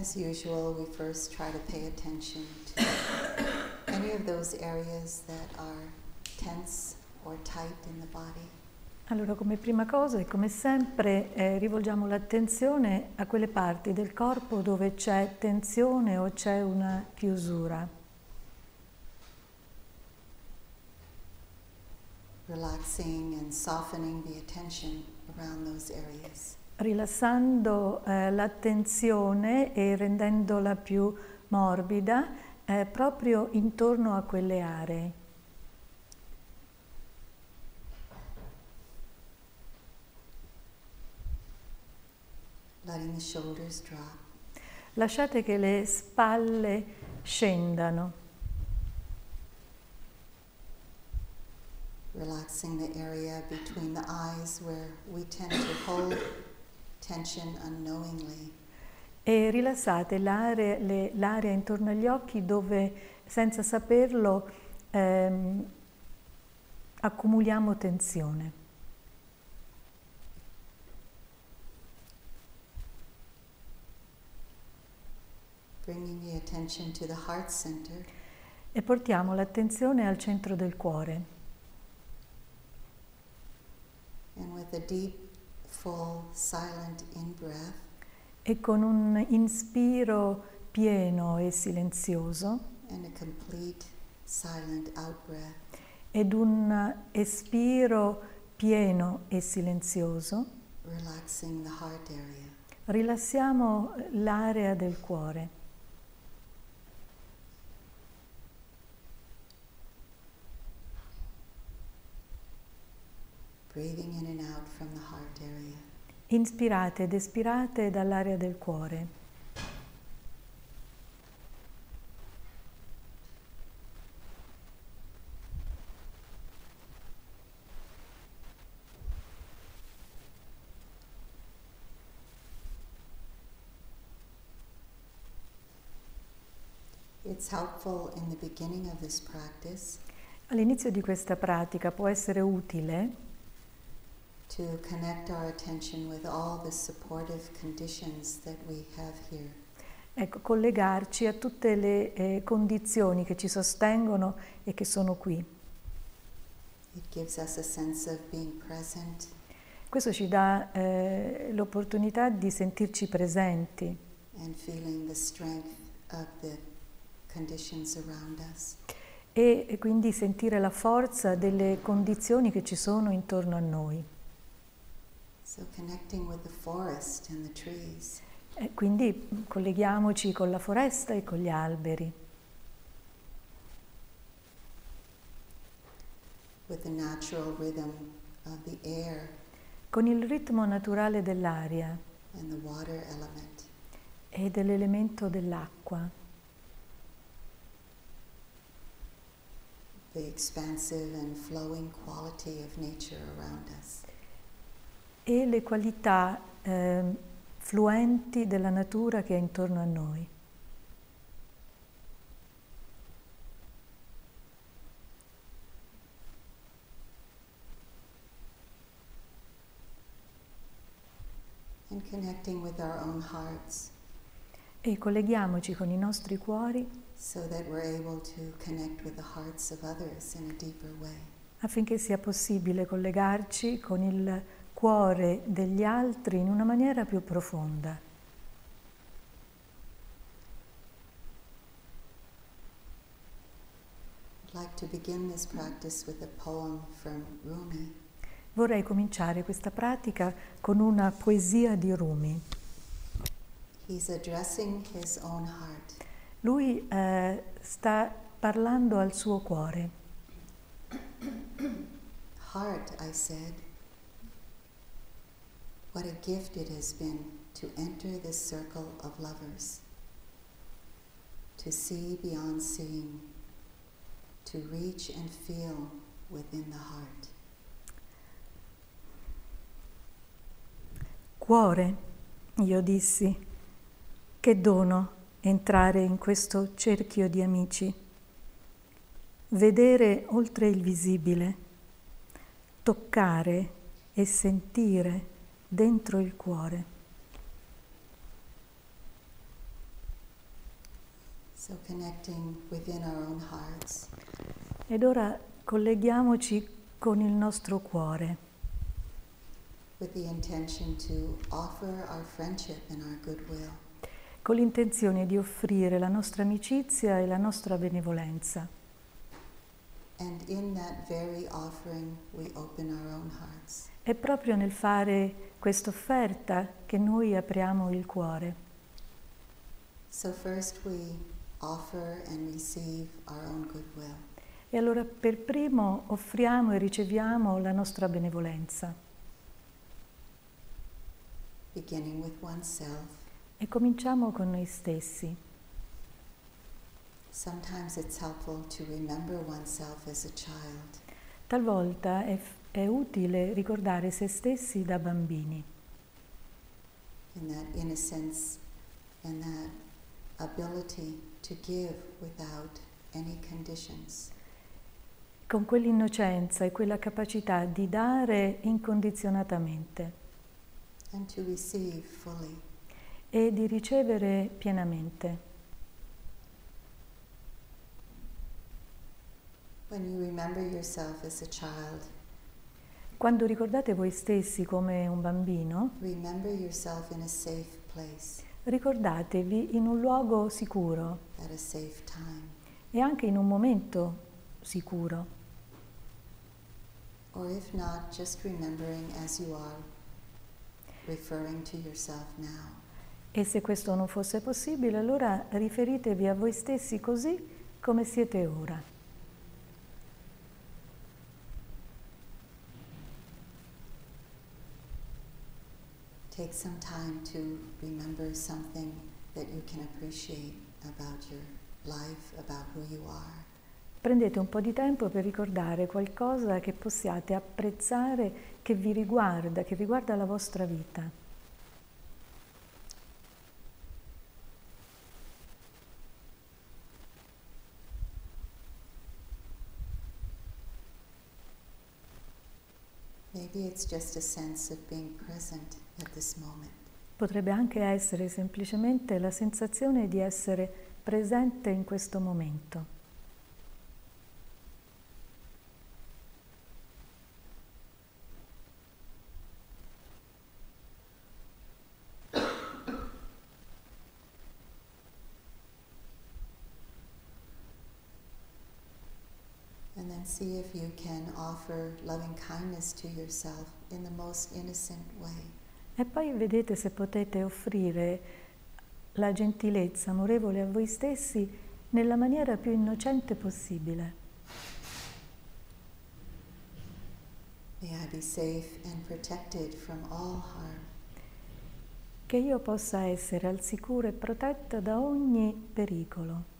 As usual, we first try to pay attention to any of those areas that are tense or tight in the body. Allora, come prima cosa e come sempre eh, rivolgiamo l'attenzione a quelle parti del corpo dove c'è tensione o c'è una chiusura. Relaxing and softening the attention around those areas. Rilassando eh, l'attenzione e rendendola più morbida eh, proprio intorno a quelle aree. letting the shoulders drop. Lasciate che le spalle scendano. Relaxing the area between the eyes where we tend to hold. E rilassate l'area, intorno agli occhi dove senza saperlo ehm, accumuliamo tensione. E portiamo l'attenzione al centro del cuore. And with a deep, full, silent in-breath. E con un inspiro pieno e silenzioso. And a complete, silent out-breath. Ed un espiro pieno e silenzioso. Relaxing the heart area. Rilassiamo l'area del cuore. breathing in and out from the heart area. Inspirate ed espirate dall'area del cuore. It's helpful in the beginning of this practice. All'inizio di questa pratica può essere utile to connect our attention with all the supportive conditions that we have here. Ecco, collegarci a tutte le eh, condizioni che ci sostengono e che sono qui. It gives us a sense of being present. Questo ci dà eh, l'opportunità di sentirci presenti. And feeling the strength of the conditions around us. E quindi sentire la forza delle condizioni che ci sono intorno a noi. So connecting with the forest and the trees. E quindi colleghiamoci con la foresta e con gli alberi. With the natural rhythm of the air. Con il ritmo naturale dell'aria. And the water element. E dell'elemento dell'acqua. The expansive and flowing quality of nature around us e le qualità eh, fluenti della natura che è intorno a noi. E colleghiamoci con i nostri cuori so affinché sia possibile collegarci con il cuore degli altri in una maniera più profonda. Vorrei cominciare questa pratica con una poesia di Rumi. Lui eh, sta parlando al suo cuore. Heart, I said. What a gift it has been to enter this circle of lovers, to see beyond seeing, to reach and feel within the heart. Cuore, io dissi, che dono entrare in questo cerchio di amici, vedere oltre il visibile, toccare e sentire dentro il cuore. So connecting within our own hearts. Ed ora colleghiamoci con il nostro cuore con l'intenzione di offrire la nostra amicizia e la nostra benevolenza. È proprio nel fare questa offerta che noi apriamo il cuore. So. E allora per primo offriamo e riceviamo la nostra benevolenza. E cominciamo con noi stessi. Sometimes it's helpful to remember oneself as a child. Talvolta è, è utile ricordare se stessi da bambini, in that innocence and that ability to give without any conditions. con quell'innocenza e quella capacità di dare incondizionatamente and to receive fully. e di ricevere pienamente. When you remember yourself as a child, Quando ricordate voi stessi come un bambino, place ricordatevi in un luogo sicuro e anche in un momento sicuro. Or if not, just remembering as you are, referring to yourself now. E se questo non fosse possibile, allora riferitevi a voi stessi così come siete ora. Take some time to remember something that you can appreciate about your life, about who you are. Prendete un po' di tempo per ricordare qualcosa che possiate apprezzare, che vi riguarda, che riguarda la vostra vita. Maybe it's just a sense of being present. Potrebbe anche essere semplicemente la sensazione di essere presente in questo momento. And then see if you can offer loving kindness to yourself in the most innocent way. E poi vedete se potete offrire la gentilezza amorevole a voi stessi nella maniera più innocente possibile. Che io possa essere al sicuro e protetta da ogni pericolo.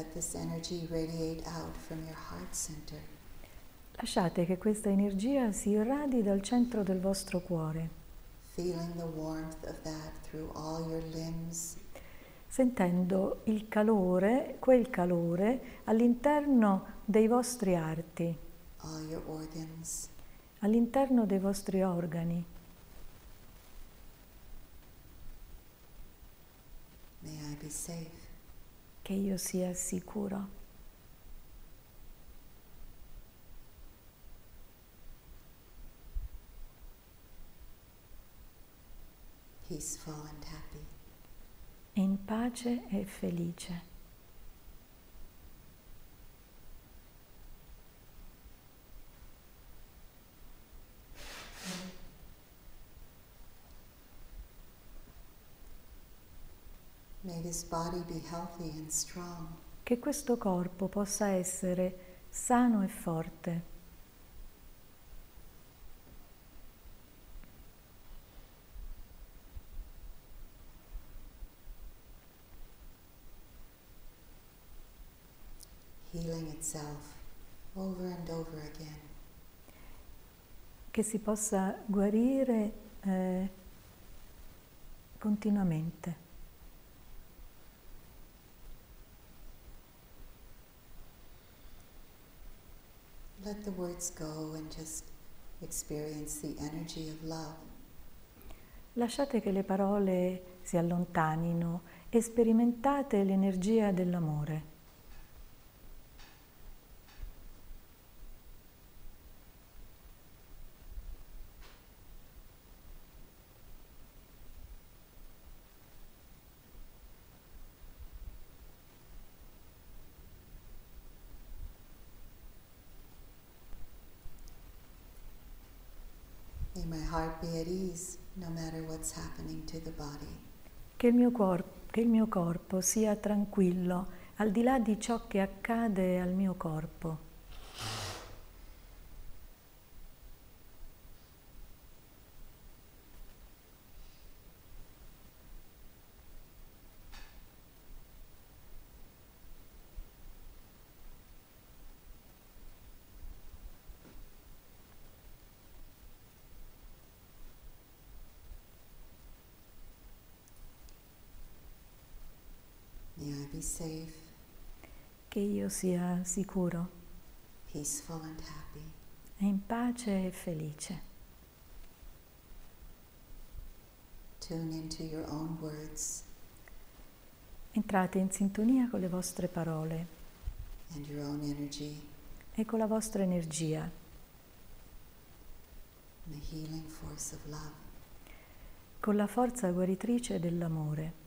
Let this energy radiate out from your heart center. Lasciate che questa energia si irradi dal centro del vostro cuore, feeling the warmth of that through all your limbs, sentendo il calore, quel calore all'interno dei vostri arti, all your organs, all'interno dei vostri organi. may I be safe. Che io sia sicuro. peaceful and happy. in pace e felice. May this body be healthy and strong. Che questo corpo possa essere sano e forte. healing itself over and over again. che si possa guarire eh, continuamente. Let the words go and just experience the energy of love. Lasciate che le parole si allontanino e sperimentate l'energia dell'amore. May my heart be at ease no matter what's happening to the body. Che il mio, corpo sia tranquillo al di là di ciò che accade al mio corpo. Che io sia sicuro, peaceful, and happy. e in pace e felice. Tune into your own words Entrate in sintonia con le vostre parole e con la vostra energia, and the healing force of love. con la forza guaritrice dell'amore.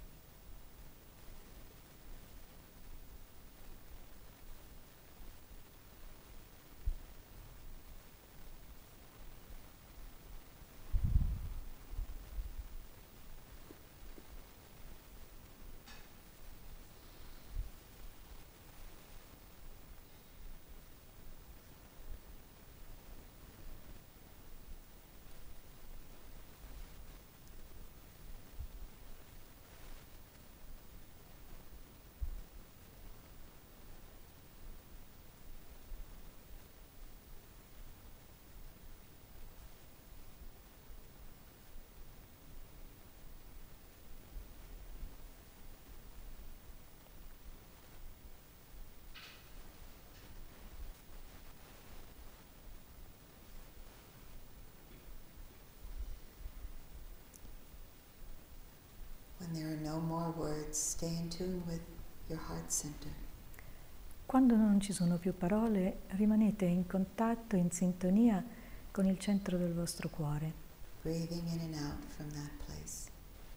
Quando non ci sono più parole, rimanete in contatto, in sintonia con il centro del vostro cuore. breathing in and out from that place.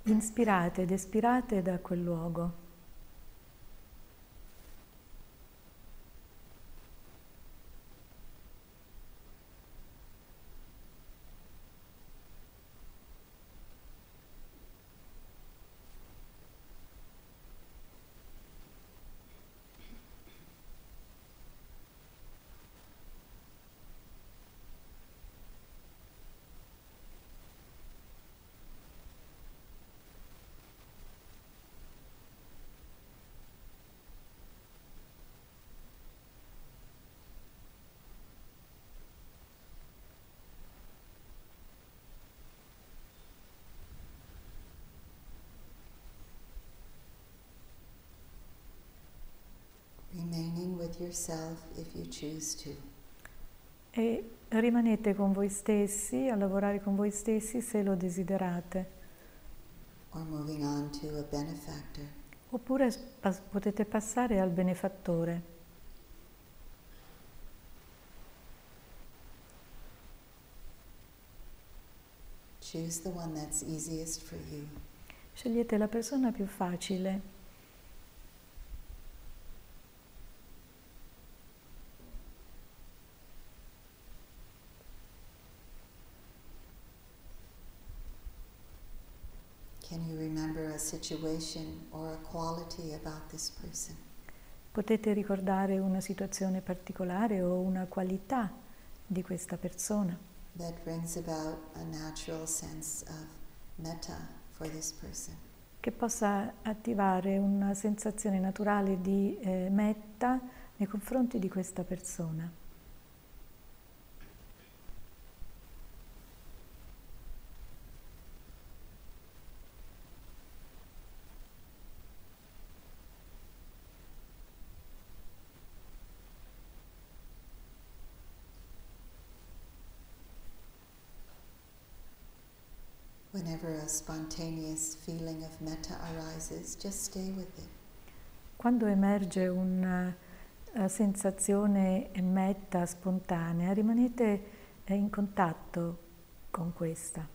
Inspirate ed espirate da quel luogo. Remaining with yourself if you choose to. E rimanete con voi stessi, a lavorare con voi stessi se lo desiderate. or moving on to a benefactor. Oppure pas- potete passare al benefattore. Choose the one that's easiest for you. Scegliete la persona più facile. Can you remember a situation or a quality about this person? Potete ricordare una situazione particolare o una qualità di questa persona that brings about a natural sense of metta for this person. che possa attivare una sensazione naturale di eh, metta nei confronti di questa persona. Whenever a spontaneous feeling of metta arises, just stay with it. Quando emerge una uh, sensazione metta spontanea, rimanete eh, in contatto con questa.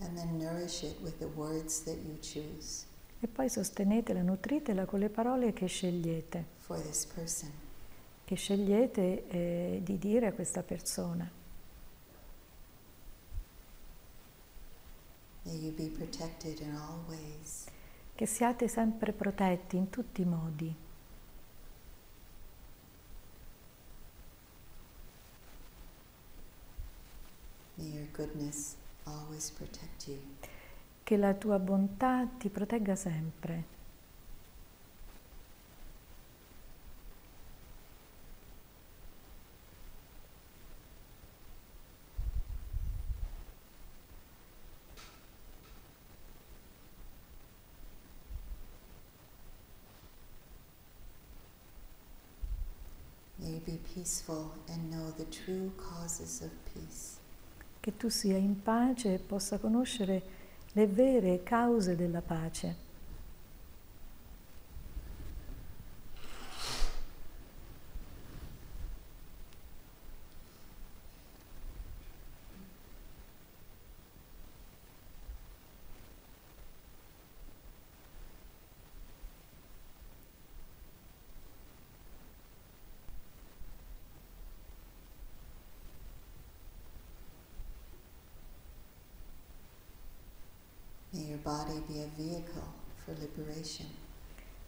And then nourish it with the words that you choose E poi sostenetela, nutritela con le parole che scegliete, for this person. che scegliete eh, di dire a questa persona. May you be protected in all ways. Che siate sempre protetti in tutti i modi. May your goodness always protect you. Che la tua bontà ti protegga sempre. Che tu sia in pace e possa conoscere le vere cause della pace.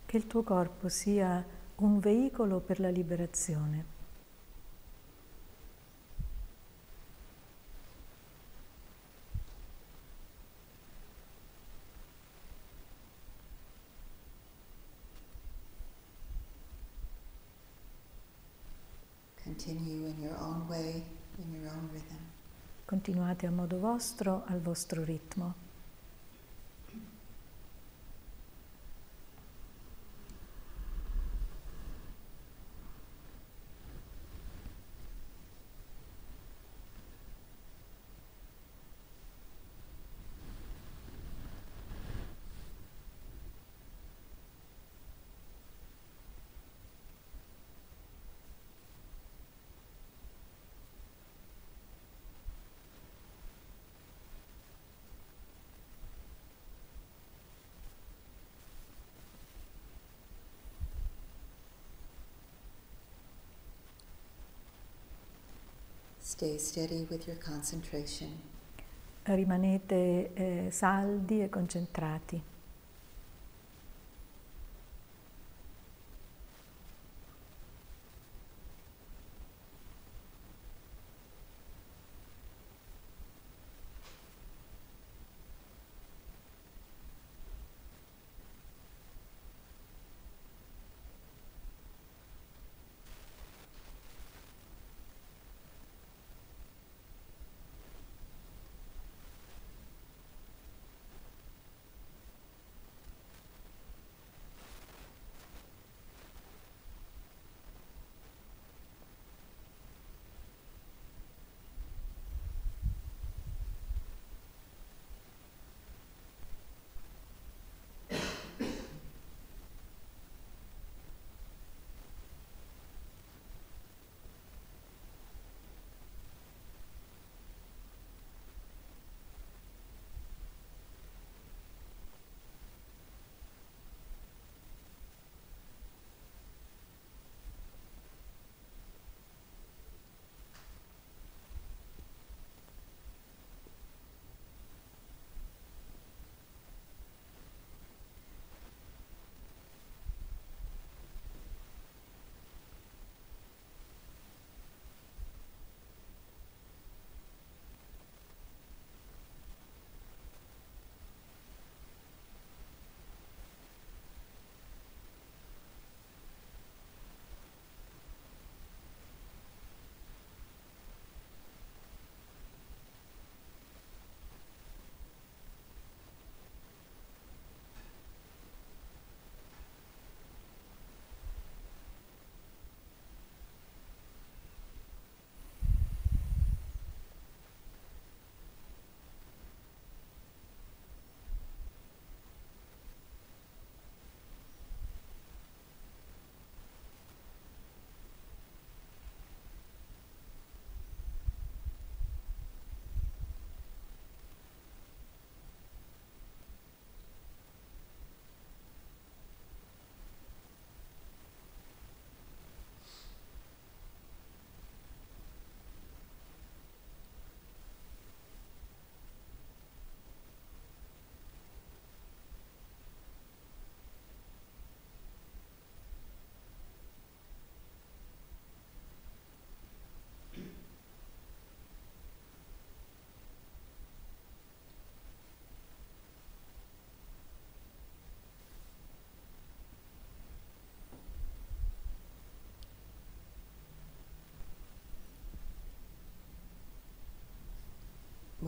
Che il tuo corpo sia un veicolo per la liberazione. Continue in your own way, in your own rhythm. Continuate a modo vostro, al vostro ritmo. Stay steady with your concentration. Rimanete eh, saldi e concentrati.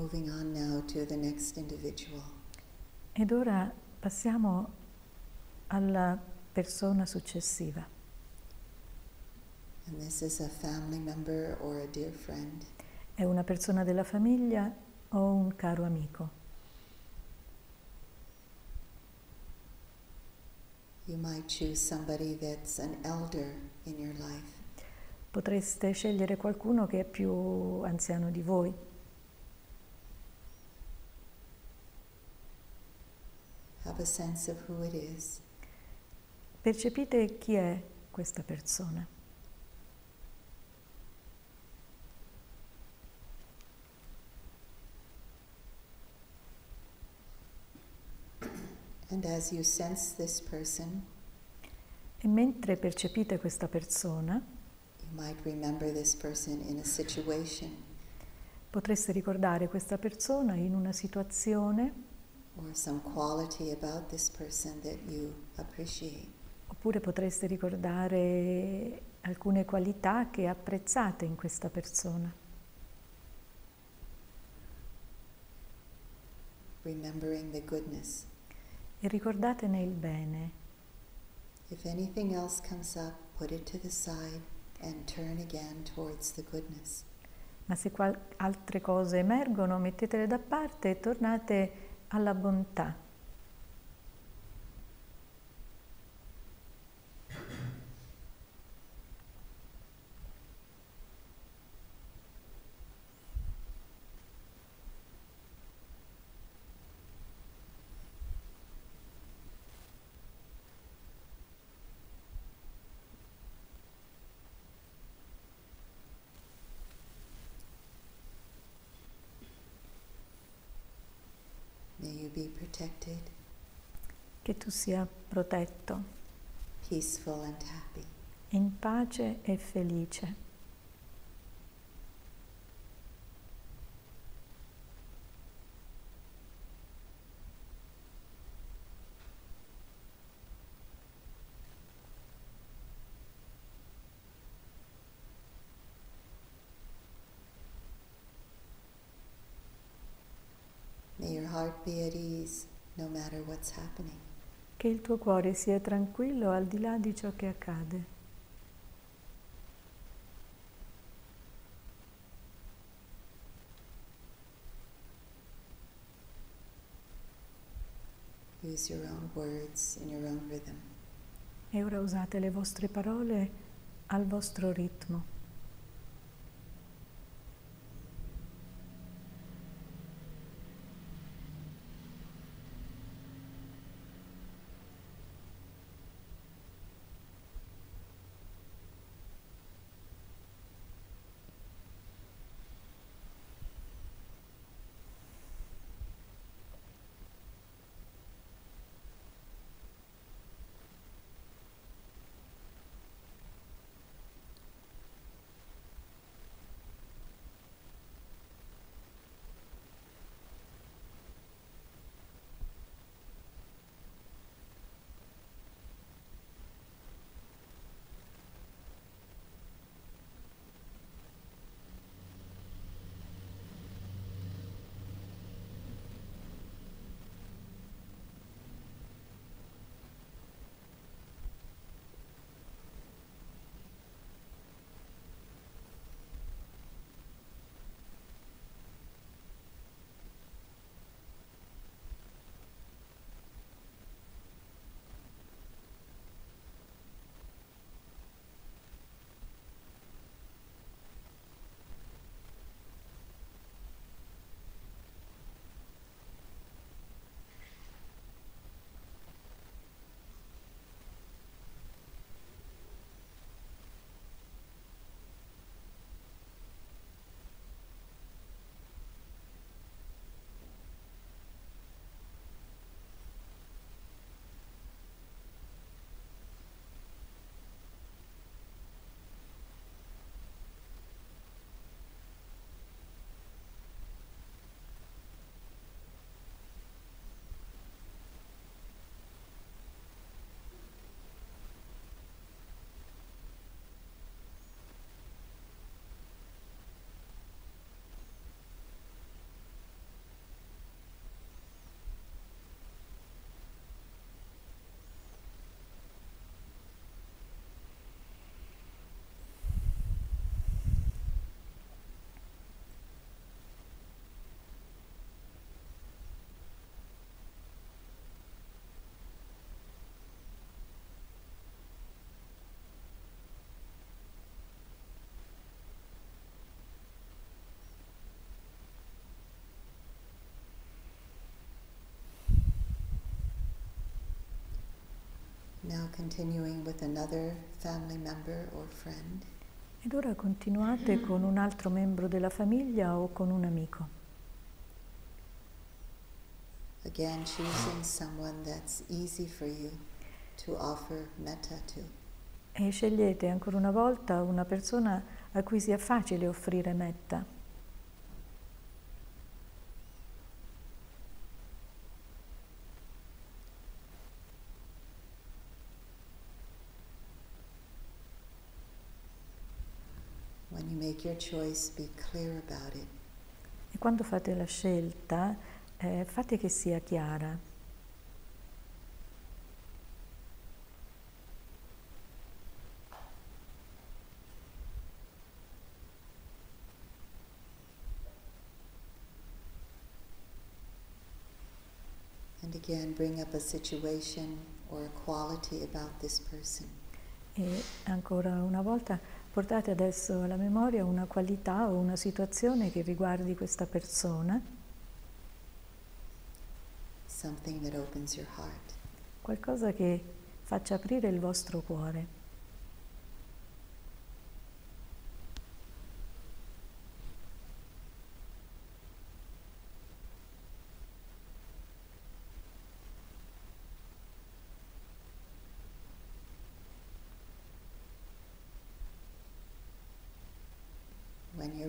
Moving on now to the next individual. Ed ora passiamo alla persona successiva. And this is a family member or a dear friend. È una persona della famiglia o un caro amico. You might choose somebody that's an elder in your life. Potreste scegliere qualcuno che è più anziano di voi. Have a sense of who it is. Percepite chi è questa persona. And as you sense this person, E mentre percepite questa persona, you might remember this person in a situation potreste ricordare questa persona in una situazione or some quality about this person that you appreciate. oppure potreste ricordare alcune qualità che apprezzate in questa persona. remembering the goodness. E ricordatene il bene. If anything else comes up, put it to the side and turn again towards the goodness. Ma se qual- altre cose emergono, mettetele da parte e tornate alla bontà. Tu sia protetto, peaceful, and happy. in pace e felice. May your heart be at ease no matter what's happening. Che il tuo cuore sia tranquillo al di là di ciò che accade. Use your own words in your own rhythm. E ora usate le vostre parole al vostro ritmo. Now continuing with another family member or friend. Ed ora continuate con un altro membro della famiglia o con un amico. Again, choosing someone that's easy for you to offer metta to. E scegliete ancora una volta una persona a cui sia facile offrire metta. When you make your choice, be clear about it. E quando fate la scelta, eh, fate che sia chiara. And again, bring up a situation or a quality about this person. E ancora una volta portate adesso alla memoria una qualità o una situazione che riguardi questa persona, qualcosa che faccia aprire il vostro cuore.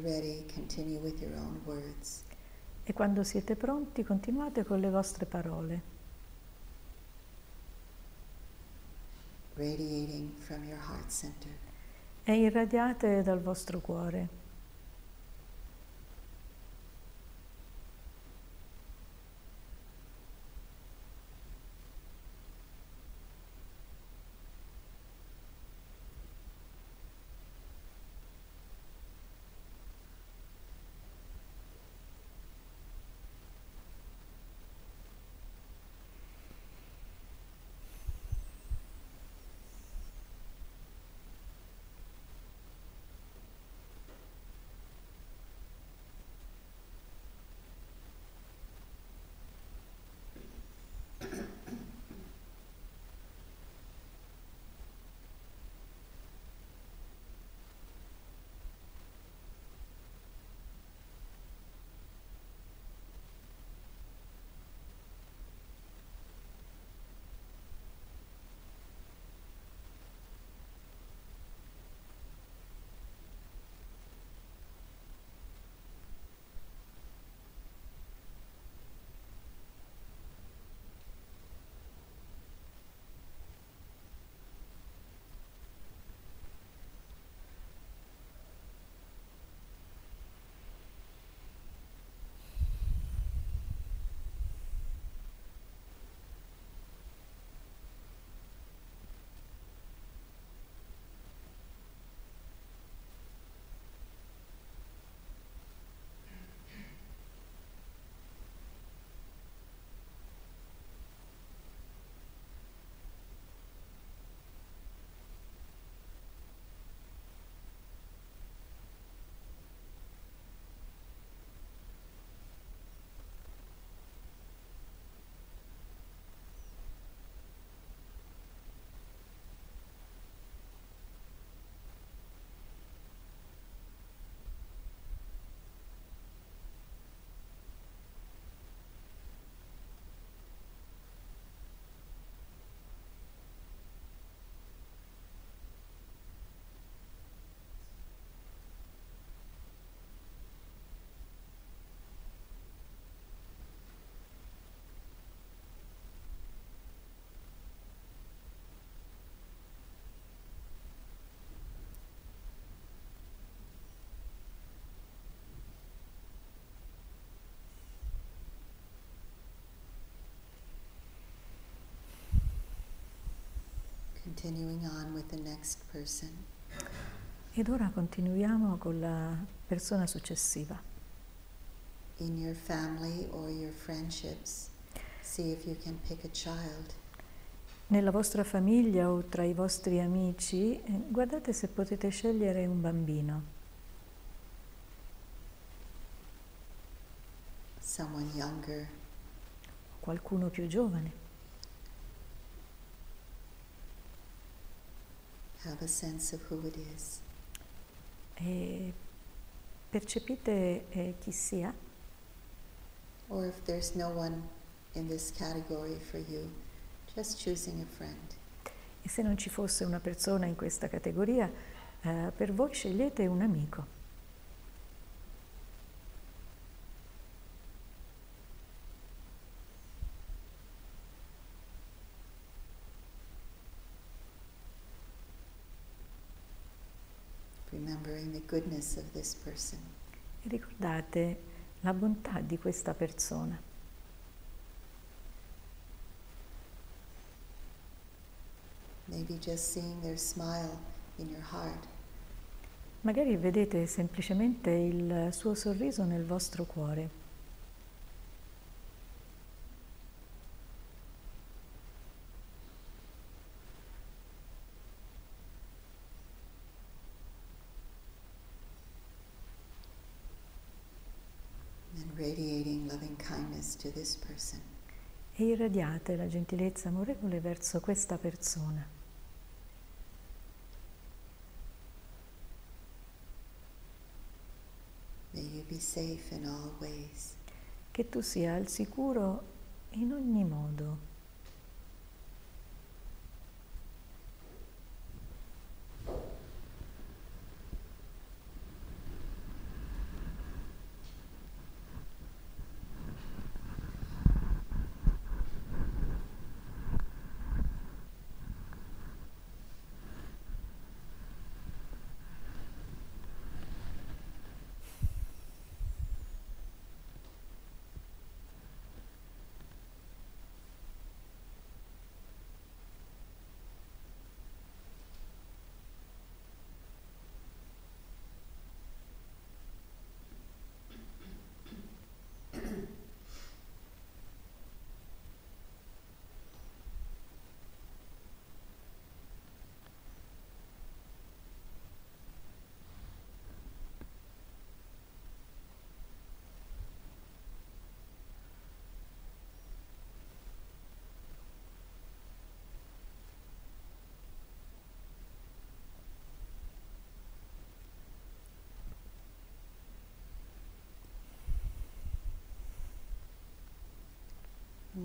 Ready, continue with your own words. E quando siete pronti continuate con le vostre parole, radiating from your heart center. e irradiate dal vostro cuore. Ed ora continuiamo con la persona successiva. In your family or your friendships, see if you can pick a child. Nella vostra famiglia o tra i vostri amici, eh, guardate se potete scegliere un bambino, someone younger, qualcuno più giovane, have a sense of who it is. E percepite eh, chi sia? Or if there's no one in this category for you, just choosing a friend. E se non ci fosse una persona in questa categoria, eh, per voi scegliete un amico. Remembering the goodness of this person. E ricordate la bontà di questa persona. Maybe just seeing their smile in your heart Magari vedete semplicemente il suo sorriso nel vostro cuore. and radiating loving kindness to this person. E irradiate la gentilezza amorevole verso questa persona. May you be safe in all ways. Che tu sia al sicuro in ogni modo.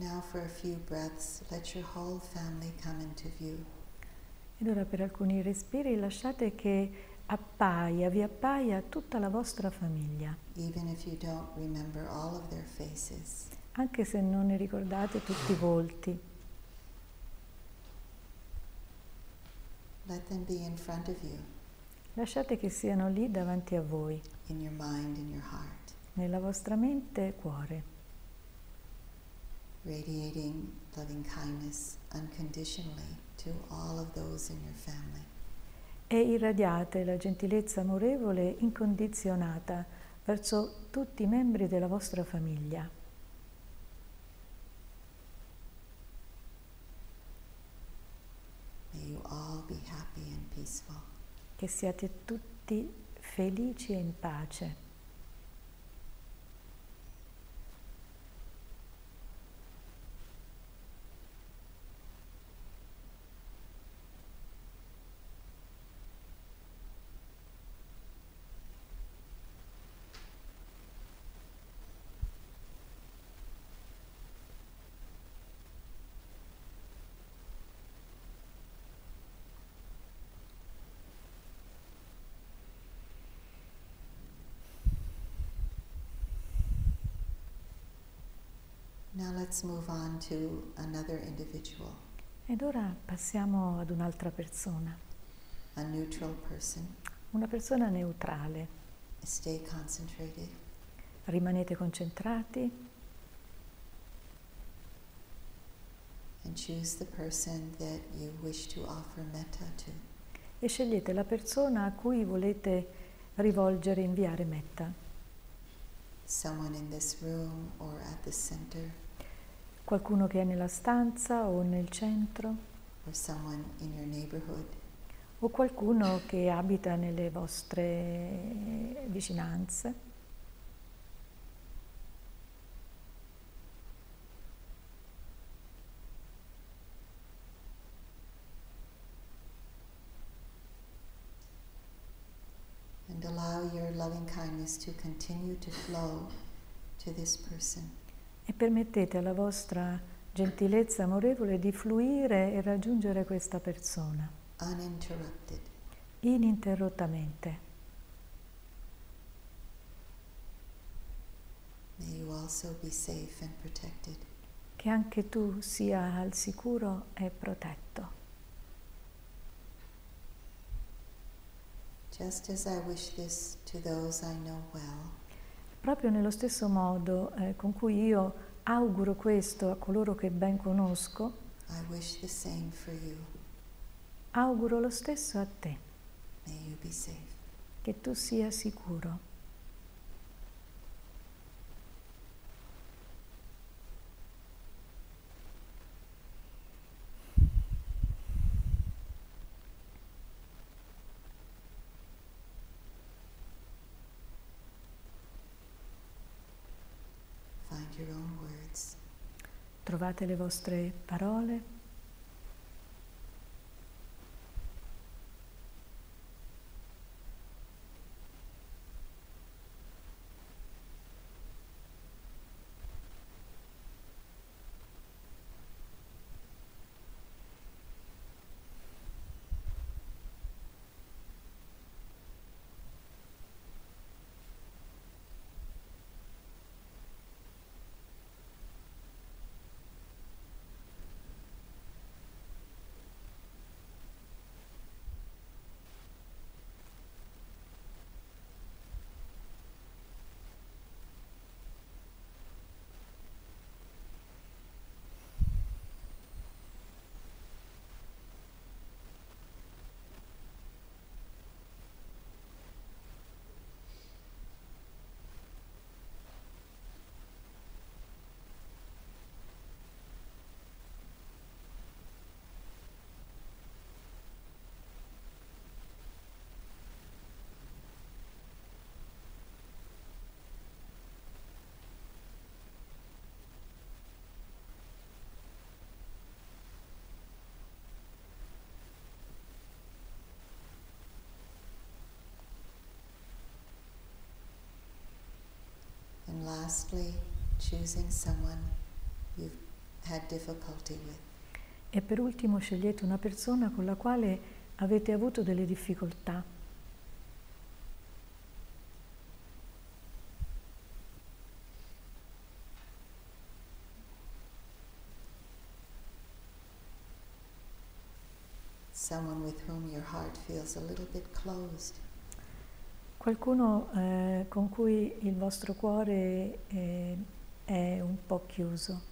Now, for a few breaths, let your whole family come into view. Ed ora per alcuni respiri lasciate che appaia, vi appaia tutta la vostra famiglia, Even if you don't remember all of their faces, anche se non ne ricordate tutti i volti. let them be in front of you, Lasciate che siano lì davanti a voi, in your mind, in your heart, nella vostra mente e cuore, radiating loving kindness unconditionally to all of those in your family. e irradiate la gentilezza amorevole incondizionata verso tutti i membri della vostra famiglia. May you all be happy and peaceful. Che siate tutti felici e in pace. Now let's move on to another individual, Ed ora passiamo ad un'altra persona, a neutral person. una persona neutrale. Stay concentrated. Rimanete concentrati and choose the person that you wish to offer metta to. e scegliete la persona a cui volete rivolgere e inviare metta. Someone in this room or at the center, Qualcuno che è nella stanza o nel centro. O qualcuno che abita nelle vostre eh, vicinanze. And allow your loving kindness to continue to flow to this person. E permettete alla vostra gentilezza amorevole di fluire e raggiungere questa persona uninterrupted. ininterrottamente. Che anche tu sia al sicuro e protetto. Just as I wish this to those I know well, Proprio nello stesso modo eh, con cui io auguro questo a coloro che ben conosco, auguro lo stesso a te, che tu sia sicuro. Find your own words. Trovate le vostre parole, lastly, choosing someone you've had difficulty with. e per ultimo scegliete una persona con la quale avete avuto delle difficoltà. Someone with whom your heart feels a little bit closed. Qualcuno eh, con cui il vostro cuore eh, è un po' chiuso.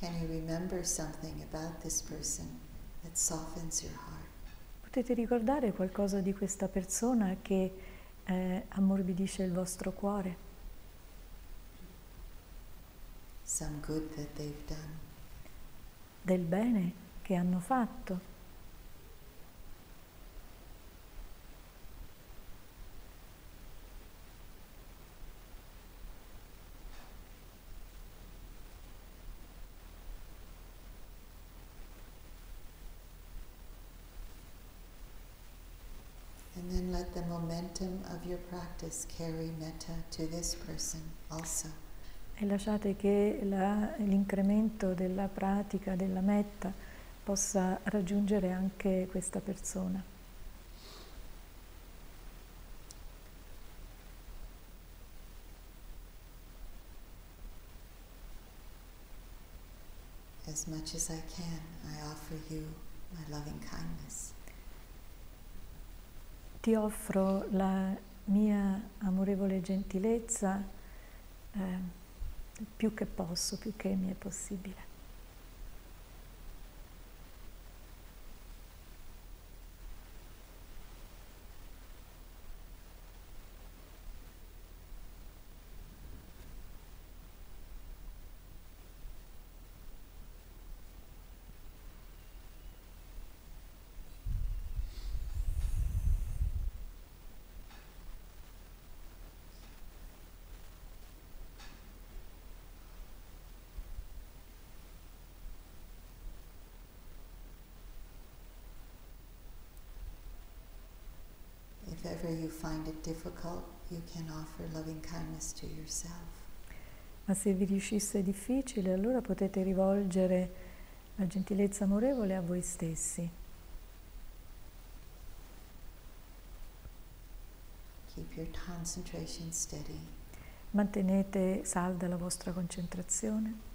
Can you remember something about this person that softens your heart? Potete ricordare qualcosa di questa persona che eh, ammorbidisce il vostro cuore? Some good that they've done. Del bene che hanno fatto? And then let the momentum of your practice carry metta to this person also. E lasciate che la- l'incremento della pratica della metta possa raggiungere anche questa persona. As much as I can, I offer you my loving kindness. Ti offro la mia amorevole gentilezza eh, più che posso, più che mi è possibile. Ever you find it difficult, you can offer loving kindness to yourself. Ma se vi riuscisse difficile, allora potete rivolgere la gentilezza amorevole a voi stessi. Keep your concentration steady. Mantenete salda la vostra concentrazione.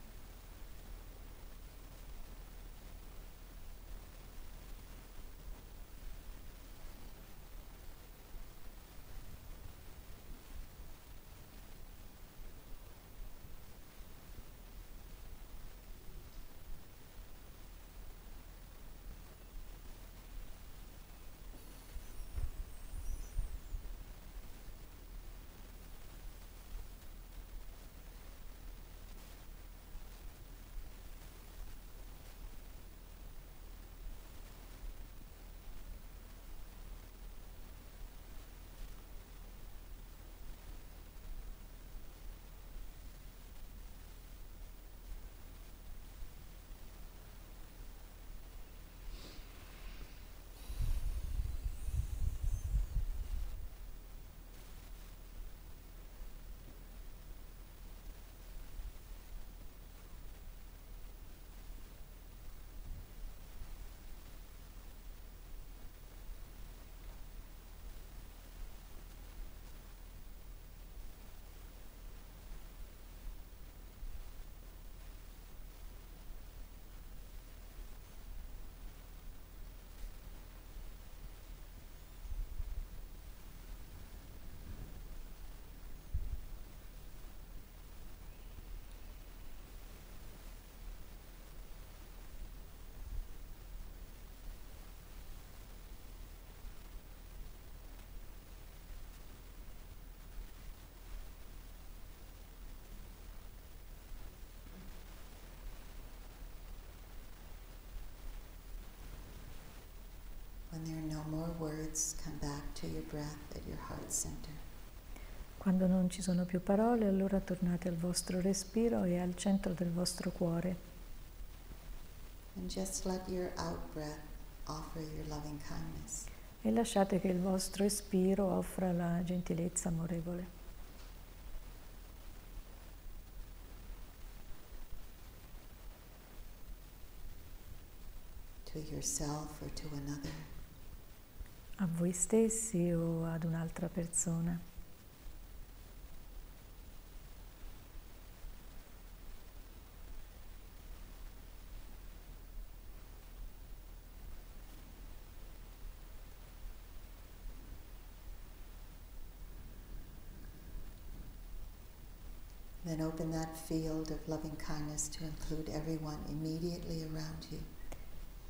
Quando non ci sono più parole, allora tornate al vostro respiro e al centro del vostro cuore And just let your out breath offer your loving kindness. e lasciate che il vostro espiro offra la gentilezza amorevole. to yourself or to another. A voi stessi o ad un'altra persona. Then open that field of loving kindness to include everyone immediately around you.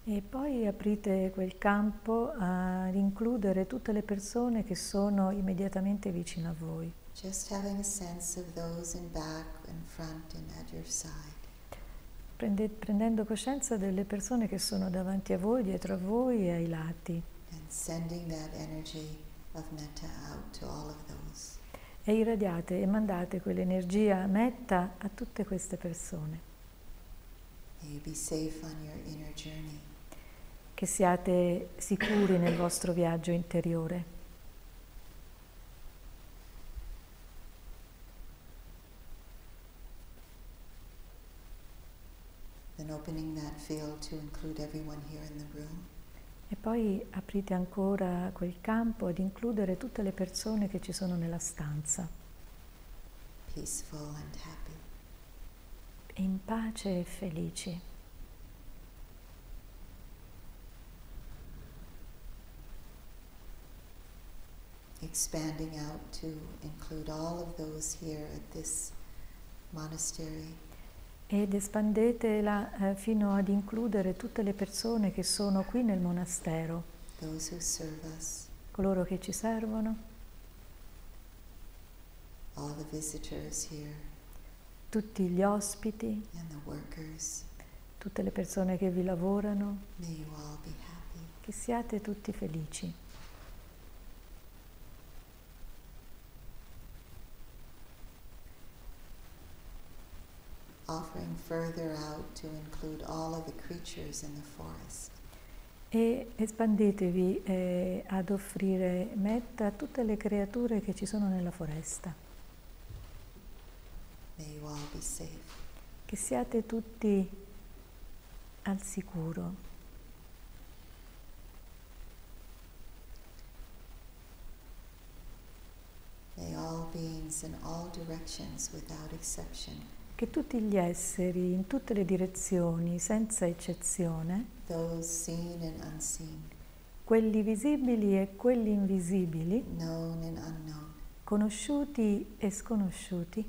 E poi aprite quel campo ad includere tutte le persone che sono immediatamente vicino a voi. Prende- prendendo coscienza delle persone che sono davanti a voi, dietro a voi e ai lati. E irradiate e mandate quell'energia metta a tutte queste persone. May you be safe on your inner journey. Che siate sicuri nel vostro viaggio interiore. E poi aprite ancora quel campo ad includere tutte le persone che ci sono nella stanza, in pace e felici. Expanding out to include all of those here at this monastery. Ed espandetela eh, fino ad includere tutte le persone che sono qui nel monastero, those who serve us, coloro che ci servono, all the visitors here, tutti gli ospiti, and the workers. tutte le persone che vi lavorano, May you all be happy. che siate tutti felici. Offering further out to include all of the creatures in the forest. e espandetevi eh, ad offrire metta a tutte le creature che ci sono nella foresta. May you all be safe. Che siate tutti al sicuro. May all beings in all directions without exception, Che tutti gli esseri in tutte le direzioni, senza eccezione, unseen, quelli visibili e quelli invisibili, unknown, conosciuti e sconosciuti,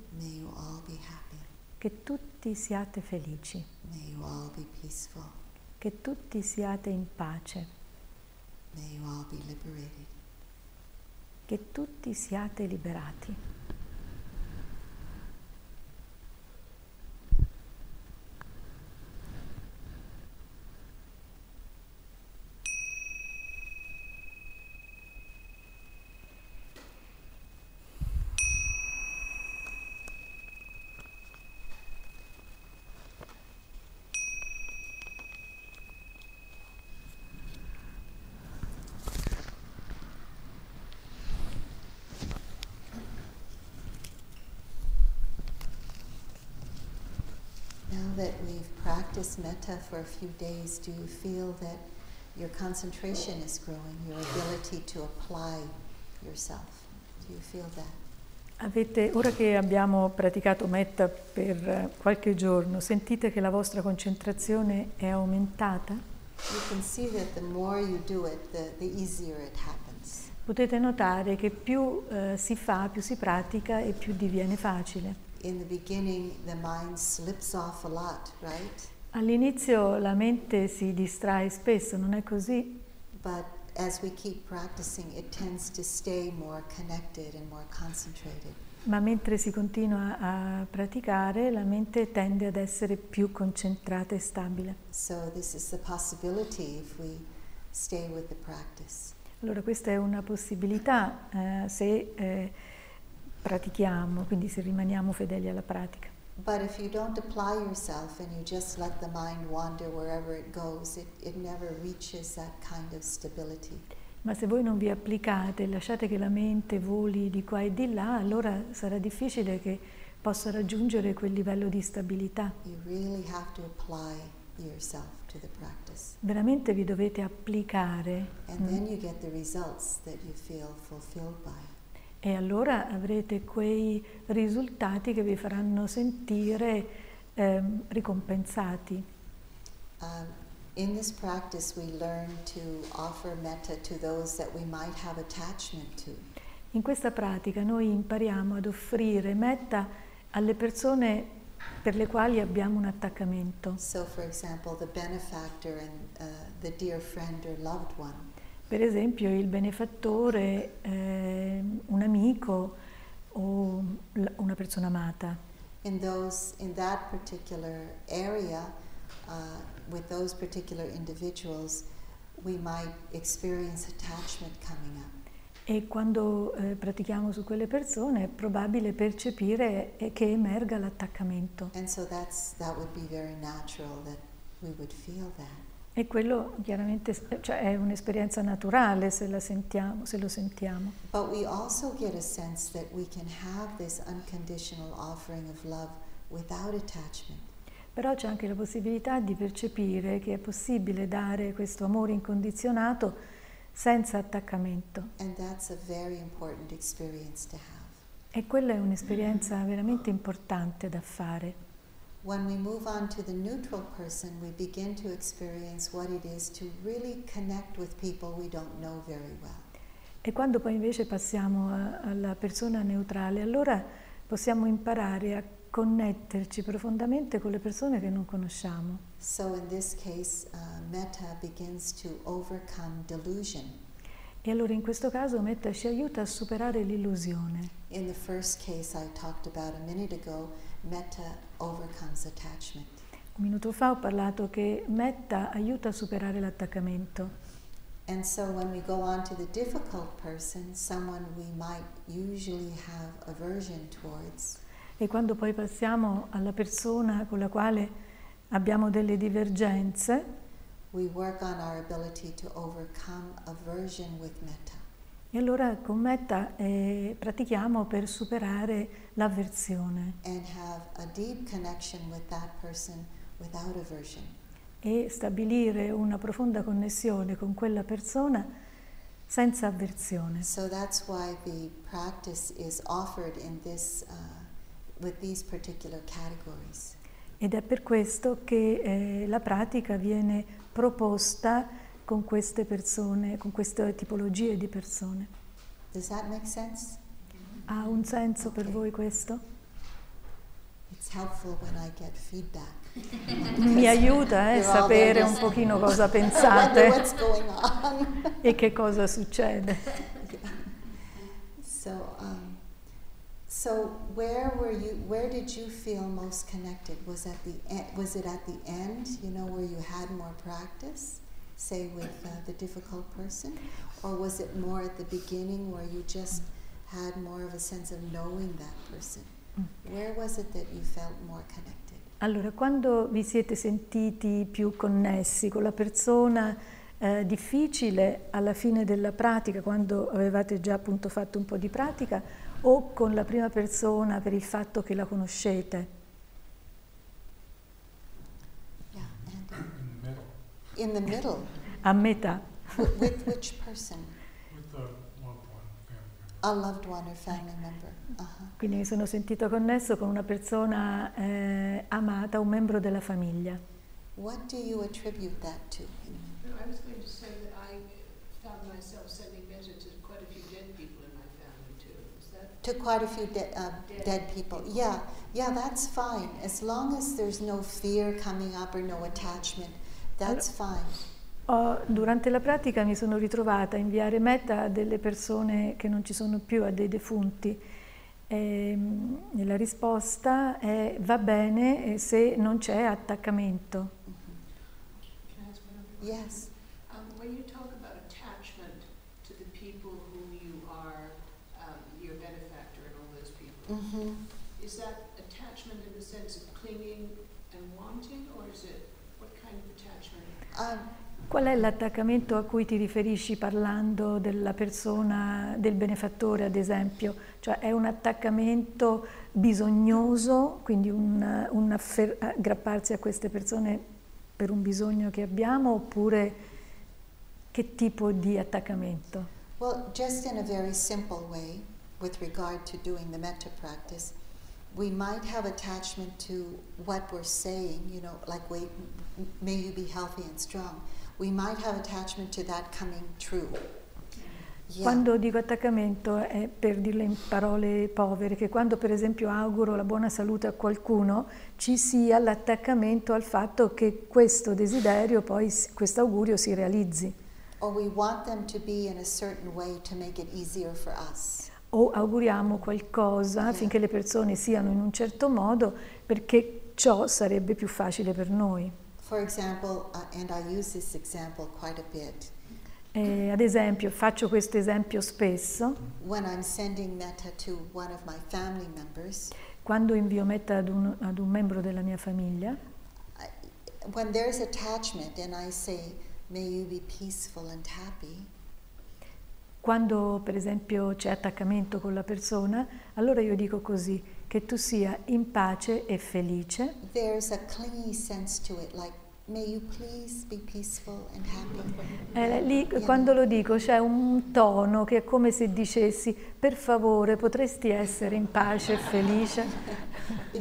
che tutti siate felici, che tutti siate in pace, che tutti siate liberati. That we've practiced metta for a few days, do you feel that your concentration is growing, your ability to apply yourself? Do you feel that? Avete, ora che abbiamo praticato metta per eh, qualche giorno, sentite che la vostra concentrazione è aumentata? You can see that the more you do it, the, the easier it happens. Potete notare che più eh, si fa, più si pratica e più diviene facile. In the beginning, the mind slips off a lot, right? All'inizio la mente si distrae spesso, non è così? But as we keep practicing, it tends to stay more connected and more concentrated. Ma mentre si continua a praticare, la mente tende ad essere più concentrata e stabile. So, this is the possibility if we stay with the practice. Allora questa è una possibilità eh, se eh, pratichiamo, quindi se rimaniamo fedeli alla pratica. But if you don't apply yourself and you just let the mind wander wherever it goes, it, it never reaches that kind of stability. Ma se voi non vi applicate e lasciate che la mente voli di qua e di là, allora sarà difficile che possa raggiungere quel livello di stabilità. You really have to apply yourself to the practice. Veramente vi dovete applicare And mm, then you get the results that you feel fulfilled by. E allora avrete quei risultati che vi faranno sentire ehm, ricompensati. Um, in this practice, we learn to offer metta to those that we might have attachment to. In questa pratica noi impariamo ad offrire metta alle persone per le quali abbiamo un attaccamento. So, for example, the benefactor and uh, the dear friend or loved one. Per esempio il benefattore, eh, un amico o una persona amata. In those, in that particular area, uh, with those particular individuals, we might experience attachment coming up. E quando eh, pratichiamo su quelle persone è probabile percepire eh, che emerga l'attaccamento. And so that's, that would be very natural that we would feel that. E quello chiaramente cioè, è un'esperienza naturale se, la sentiamo, se lo sentiamo. But we also get a sense that we can have this unconditional offering of love without attachment. Però c'è anche la possibilità di percepire che è possibile dare questo amore incondizionato senza attaccamento. And that's a very important experience to have. E quella è un'esperienza veramente importante da fare. When we move on to the neutral person, we begin to experience what it is to really connect with people we don't know very well. E quando poi invece passiamo a- alla persona neutrale, allora possiamo imparare a connetterci profondamente con le persone che non conosciamo. So, in this case, uh, metta begins to overcome delusion. E allora in questo caso Metta ci aiuta a superare l'illusione. In the first case I talked about a minute ago, metta overcomes attachment. Un minuto fa ho parlato che Metta aiuta a superare l'attaccamento. And so when we go on to the difficult person, someone we might usually have aversion towards, E quando poi passiamo alla persona con la quale abbiamo delle divergenze, we work on our ability to overcome aversion with metta. E allora con metta eh, pratichiamo per superare l'avversione and have a deep connection with that person without aversion. e stabilire una profonda connessione con quella persona senza avversione. So that's why the practice is offered in this, uh, with these particular categories. Ed è per questo che eh, la pratica viene proposta con queste persone, con queste tipologie di persone. Does that make sense? Ha un senso per voi questo? It's helpful when I get feedback. Mi aiuta eh, sapere un pochino cosa pensate e che cosa succede. So, um, so where were you? Where did you feel most connected? Was at the e- was it at the end? You know, where you had more practice, say with uh, the difficult person, or was it more at the beginning where you just had more of a sense of knowing that person? Where was it that you felt more connected? Allora, quando vi siete sentiti più connessi con la persona eh, difficile alla fine della pratica, quando avevate già appunto fatto un po' di pratica, o con la prima persona per il fatto che la conoscete? Yeah, and in the middle in the middle, A metà. with, with which person? with the loved one family member. A loved one or family member. Uh-huh. Quindi mi sono sentito connesso con una persona eh, amata, un membro della famiglia. What do you attribute that to? No, I was going to say that I found myself sending metta to quite a few dead people in my family too. Is that To quite a few de- uh, Dead dead people. Yeah, yeah, that's fine. As long as there's no fear coming up or no attachment, that's fine. Ho- durante la pratica mi sono ritrovata a inviare meta a delle persone che non ci sono più, a dei defunti. Ehm, E, la risposta è va bene se non c'è attaccamento. one other? Yes. Um, when you talk about attachment to the people whom you are, um, your benefactor and all those people, hmm is that attachment in the sense of clinging and wanting, or is it what kind of attachment? Um, Qual è l'attaccamento a cui ti riferisci parlando della persona, del benefattore ad esempio? Cioè è un attaccamento bisognoso, quindi un, un aggrapparsi a queste persone per un bisogno che abbiamo oppure che tipo di attaccamento? well, just in a very simple way, with regard to doing the metta practice, we might have attachment to what we're saying, you know, like, wait, may you be healthy and strong. We might have attachment to that coming true. Yeah. Quando dico attaccamento è per dirle in parole povere, che quando per esempio auguro la buona salute a qualcuno ci sia l'attaccamento al fatto che questo desiderio, poi questo augurio si realizzi. Or we want them to be in a certain way to make it easier for us. O auguriamo qualcosa affinché le persone siano in un certo modo perché ciò sarebbe più facile per noi. For example, and I use this example quite a bit, Eh, ad esempio, faccio questo esempio spesso, to members, quando invio metta ad un, ad un membro della mia famiglia, when there's attachment and I say, may you be peaceful and happy, Quando per esempio c'è attaccamento con la persona, allora io dico così, che tu sia in pace e felice, there's a clingy sense to it, like, Eh, lì quando lo dico c'è un tono che è come se dicessi per favore potresti essere in pace e felice,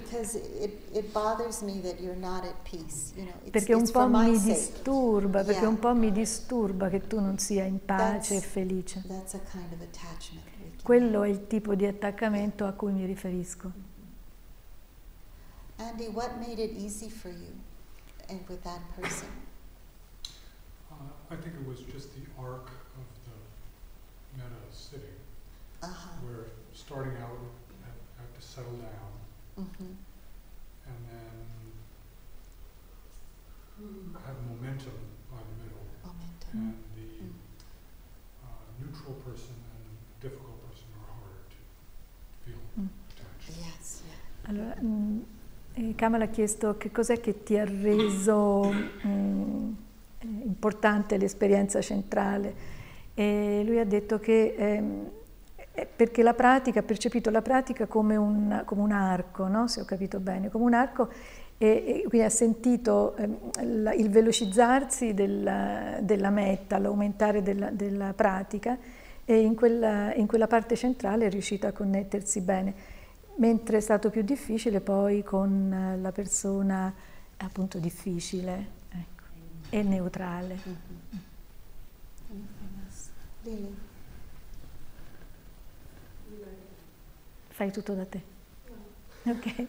perché un po' mi disturba, perché un po' mi disturba che tu non sia in pace e felice. Quello è il tipo di attaccamento a cui mi riferisco. Andy, what made it easy for you and with that person? Uh, I think it was just the arc of the meta sitting, Uh-huh. where starting out, I have to settle down, hmm and then have momentum by the middle, Momentum. Mm. and the Mm. uh, neutral person and the difficult person are harder to feel Mm. attached. Yes, yeah. Allora, mh, eh, Kamal ha chiesto che cos'è che ti ha reso mh, è importante l'esperienza centrale. E lui ha detto che ehm, perché la pratica, ha percepito la pratica come un, come un arco, no? se ho capito bene, come un arco e, e quindi ha sentito ehm, la, il velocizzarsi della, della meta, l'aumentare della, della, pratica e in quella, in quella parte centrale è riuscito a connettersi bene, mentre è stato più difficile poi con la persona appunto difficile ecco, e neutrale. Mm-hmm. Fai tutto da te. Ok.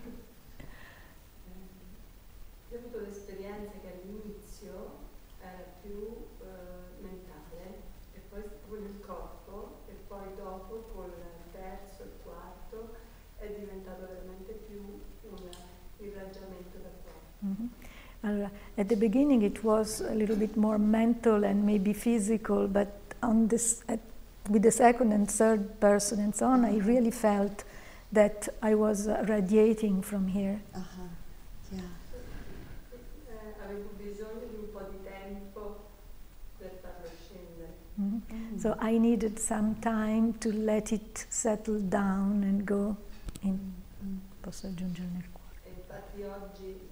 Allora, at the beginning it was a little bit more mental and maybe physical, but on this, at, with the second and third person and so on, I really felt that I was uh, radiating from here. Uh-huh. Yeah. Mm-hmm. So I needed some time to let it settle down and go in. Mm-hmm. Posso aggiungere nel cuore. infatti oggi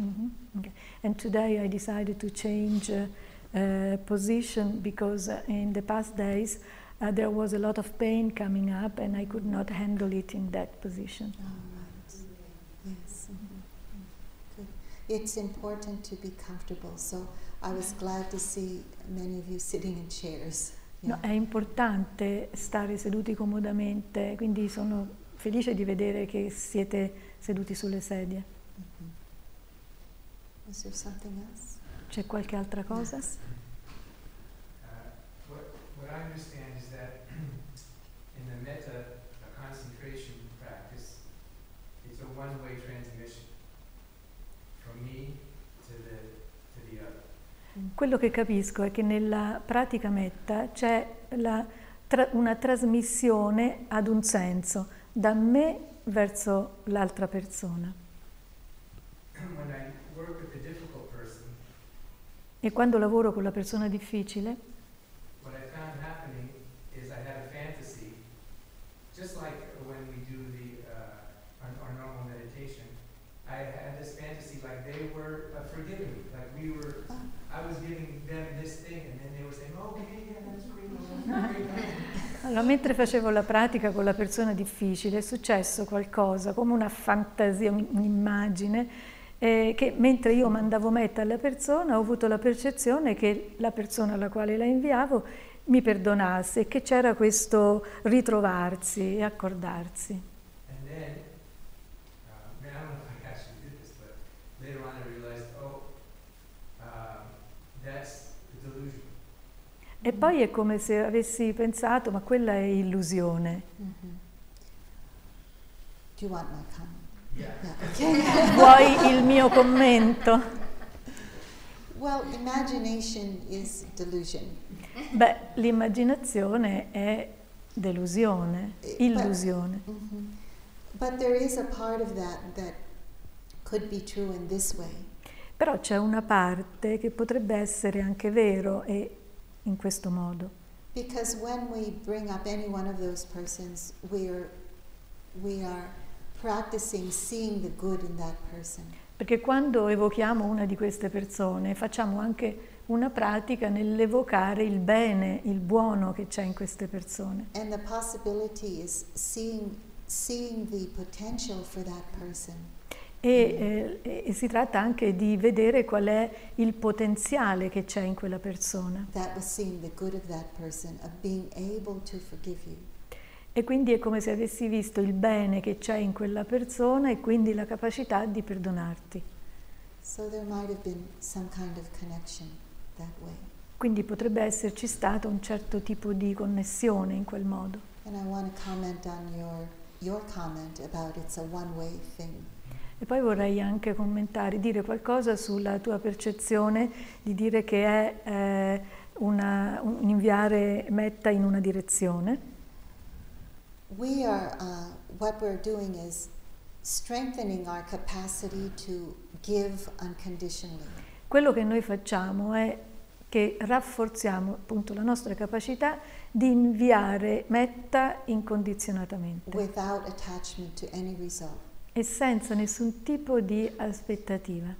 Mm-hmm. Okay. And today I decided to change uh, uh, position because uh, in the past days uh, there was a lot of pain coming up and I could not handle it in that position. Oh, right. Yes. Mm-hmm. It's important to be comfortable, so I was glad to see many of you sitting in chairs. No, è importante stare seduti comodamente, quindi sono felice di vedere che siete seduti sulle sedie. C'è qualche altra cosa? Yes. Uh, what, what I understand is that in the metta a concentration practice, it's a one-way transmission from me to the, to the other. Quello che capisco è che nella pratica metta c'è la, tra, una trasmissione ad un senso, da me verso l'altra persona. when I work with a difficult person, E quando lavoro con la persona difficile, what I found happening is I had a fantasy, just like when we do the uh, our, our normal meditation. I had this fantasy like they were uh, forgiving me, like we were. Oh. I was giving them this thing, and then they were saying, "Oh, okay, yeah, that's great, that's great." allora, mentre facevo la pratica con la persona difficile è successo qualcosa, come una fantasia, un- un'immagine, eh, che mentre io mandavo metta alla persona ho avuto la percezione che la persona alla quale la inviavo mi perdonasse e che c'era questo ritrovarsi e accordarsi. And then, uh, man, I don't know if I actually did this, but later on I realized, oh, um, that's the delusion. E poi è come se avessi pensato, ma quella è illusione. Mm-hmm. Do you want my comment? Vuoi il mio commento? well, imagination is delusion. Beh, l'immaginazione è delusione, Eh, illusione. Mhm. But there is a part of that that could be true in this way. Però c'è una parte che potrebbe essere anche vero e in questo modo. Because when we bring up any one of those persons, we're, we are practicing seeing the good in that person. Perché quando evochiamo una di queste persone facciamo anche una pratica nell'evocare il bene, il buono che c'è in queste persone. And the possibility is seeing, seeing the potential for that person. E, eh, e si tratta anche di vedere qual è il potenziale che c'è in quella persona. That was seeing the good of that person, of being able to forgive you. E quindi è come se avessi visto il bene che c'è in quella persona e quindi la capacità di perdonarti. So kind of. Quindi potrebbe esserci stato un certo tipo di connessione in quel modo. Your, your. E poi vorrei anche commentare, dire qualcosa sulla tua percezione di dire che è eh, una, un inviare metta in una direzione. We are, uh, what we're doing is strengthening our capacity to give unconditionally. Quello che noi facciamo è che rafforziamo appunto la nostra capacità di inviare metta incondizionatamente without attachment to any result. e senza nessun tipo di aspettativa.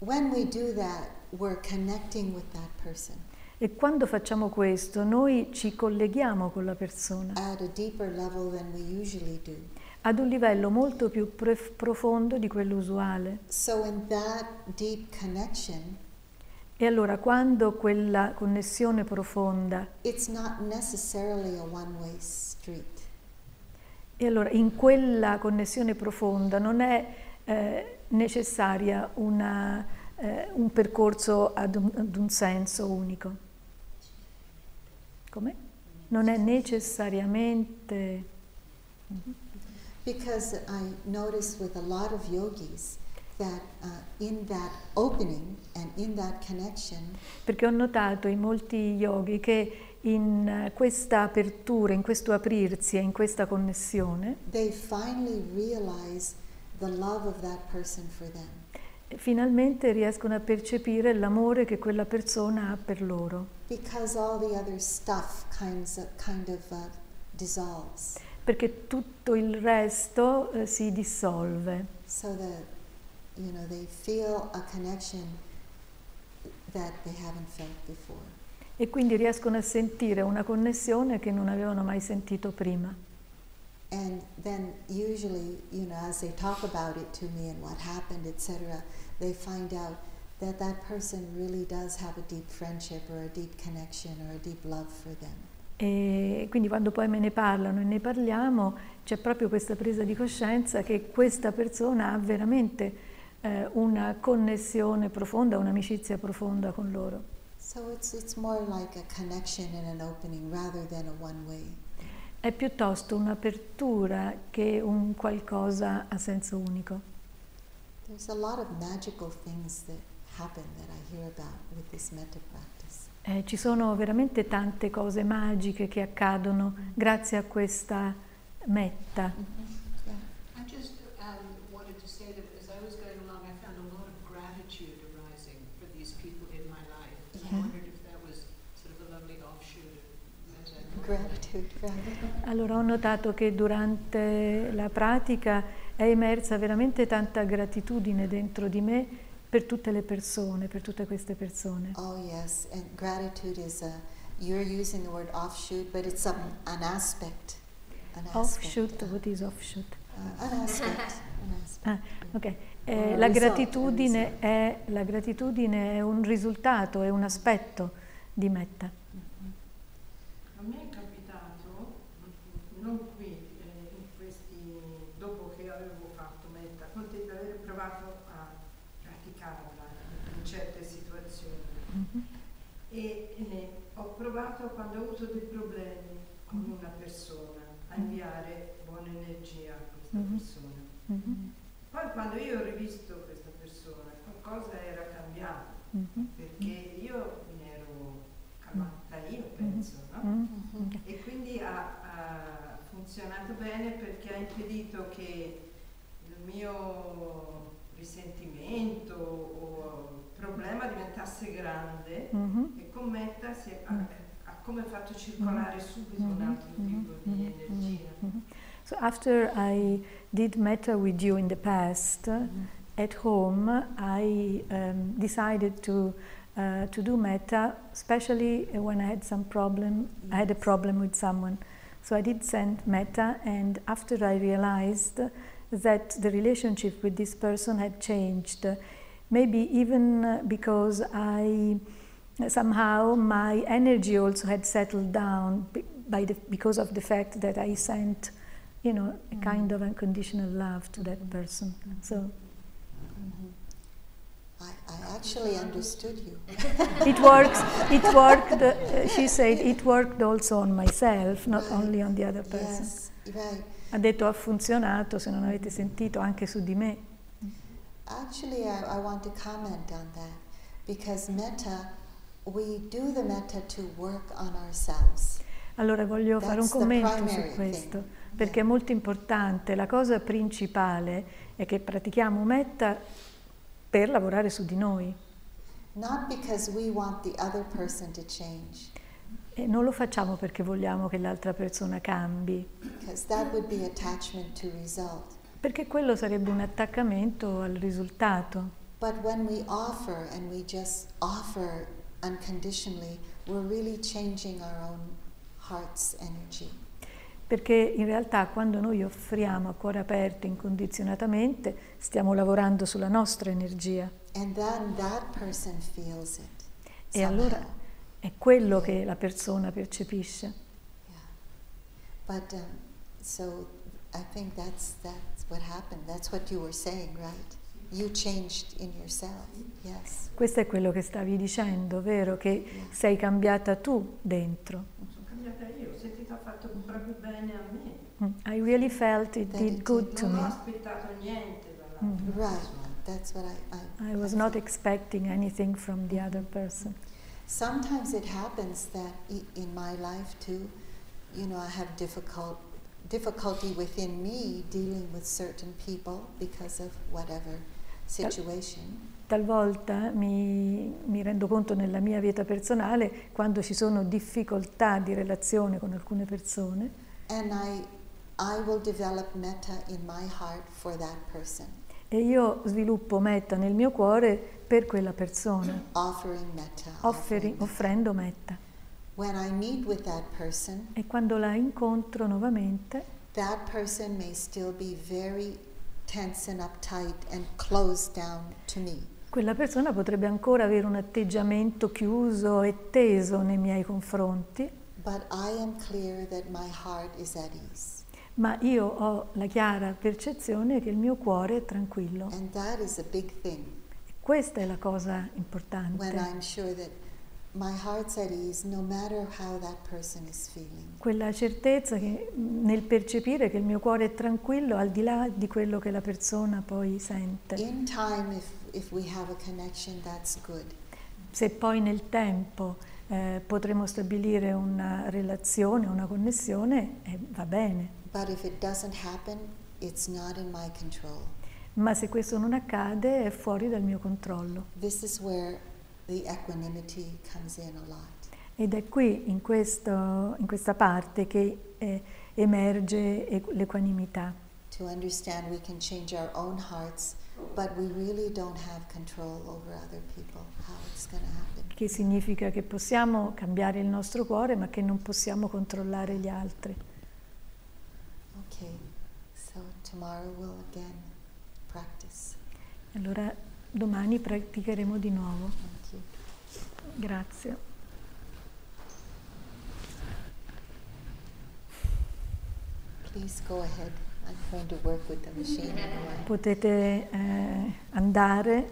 When we do that, we're connecting with that person E quando facciamo questo noi ci colleghiamo con la persona ad un livello molto più prof- profondo di quello usuale. So, E allora quando quella connessione profonda, e allora in quella connessione profonda non è eh, necessaria una, eh, un percorso ad un, ad un senso unico. Come? Non è necessariamente... Because I notice with a lot of yogis that uh, in that opening and in that connection, Perché ho notato in molti yogi che in eh, questa apertura, in questo aprirsi e in questa connessione, finalmente riescono a percepire l'amore che quella persona ha per loro. Because all the other stuff kinds of, kind of uh, dissolves. Perché tutto il resto eh, si dissolve. So that, you know, they feel a connection that they haven't felt before. E quindi riescono a sentire una connessione che non avevano mai sentito prima. And then usually, you know, as they talk about it to me and what happened, etc., they find out that that person really does have a deep friendship or a deep connection or a deep love for them. E quindi quando poi me ne parlano e ne parliamo, c'è proprio questa presa di coscienza che questa persona ha veramente eh, una connessione profonda, un'amicizia profonda con loro. So it's, it's more like a connection and an opening rather than a one way. È piuttosto un'apertura che un qualcosa a senso unico. There's a lot of magical things that happen that I hear about with this metta practice. Eh, ci sono veramente tante cose magiche che accadono grazie a questa metta. Yeah. I just um, wanted to say that as I was going along, I found a lot of gratitude arising for these people in my life. And Yeah. I wondered if that was sort of a lovely offshoot of metta. Gratitude, rather. Allora ho notato che durante la pratica è emersa veramente tanta gratitudine dentro di me per tutte le persone, per tutte queste persone. Oh, yes. And gratitude is a, you're using the word offshoot, but it's a, an aspect. An aspect, Offshoot, uh, what is offshoot? uh, an aspect. An aspect. Ah, ok. Eh, la, gratitudine è, la gratitudine è un risultato, è un aspetto di metta. A me è capitato, non qui, eh, in questi, dopo che avevo fatto metta, con te di aver provato a praticarla in certe situazioni. Mhm. E ne ho quando ho avuto dei problemi con una persona a inviare buona energia a questa Mhm. persona. Mhm. Poi quando io ho rivisto questa persona, qualcosa era cambiato, Mhm. perché io mi ero calmata io, penso, no? E quindi ha, ha funzionato bene perché ha impedito che il mio risentimento o problema diventasse grande Mhm. e con Metta si è- ha, ha come fatto circolare subito un altro tipo di Mhm. energia. So after I did metta with you in the past, at home I um, decided to uh, to do metta, especially when I had some problem. I had a problem with someone, so I did send metta, and after I realized that the relationship with this person had changed, maybe even because I somehow my energy also had settled down by the, because of the fact that I sent, you know, a kind of unconditional love to that person. So Mhm. I, I actually understood you. it works. It worked. Uh, she said it worked also on myself, not only on the other person. Yes, right. Ha detto ha funzionato, se non avete sentito, anche su di me. Actually, I, I want to comment on that because metta, we do the metta to work on ourselves. Allora voglio fare un That's commento su questo, thing. perché è molto importante. La cosa principale è che pratichiamo metta per lavorare su di noi Not because we want the other person to change, e non lo facciamo perché vogliamo che l'altra persona cambi, because that would be attachment to result. perché quello sarebbe un attaccamento al risultato. But when we offer and we just offer unconditionally, we're really changing our own heart's energy. Perché in realtà quando noi offriamo a cuore aperto incondizionatamente stiamo lavorando sulla nostra energia And then that person feels it. e allora somehow. è quello che la persona percepisce. Yeah. But um, so I think that's that's what happened. That's what you were saying, right? You changed in yourself. Yes. Questo è quello che stavi dicendo, vero? Che sei cambiata tu dentro. Sono cambiata io, ho sentito ha fatto proprio bene a me. Mm. I really felt it That did it good did to Non ho me. aspettato niente dall'altra Mm. Right. That's what I. I I was not expecting anything from the other person. Sometimes it happens that in my life too, you know, I have difficult difficulty within me dealing with certain people because of whatever situation. Talvolta mi, mi rendo conto nella mia vita personale quando ci sono difficoltà di relazione con alcune persone I I person, e io sviluppo metta nel mio cuore per quella persona, metta. offeri- offrendo metta. When I meet with that person, E quando la incontro nuovamente, that person may still be very tense and uptight and closed down to me. quella persona potrebbe ancora avere un atteggiamento chiuso e teso nei miei confronti, But I am clear that my heart is at ease. ma io ho la chiara percezione che il mio cuore è tranquillo. And that is a big thing. E questa è la cosa When importante. I'm sure that ease no. Quella certezza che, nel percepire che il mio cuore è tranquillo al di là di quello che la persona poi sente. In time, if, if we have a connection, that's good. Se poi nel tempo eh, potremo stabilire una relazione, una connessione, eh, va bene. But if it doesn't happen, it's not in my control. Ma se questo non accade è fuori dal mio controllo. This is where the equanimity comes in a lot. Ed è qui, in, questo- in questa parte, che eh, emerge l'equanimità. To understand we can change our own hearts, but we really don't have control over other people, how it's going to happen. che significa che possiamo cambiare il nostro cuore, ma che non possiamo controllare gli altri. Okay, so tomorrow we'll again practice. Allora domani praticheremo di nuovo. Grazie. Potete eh, andare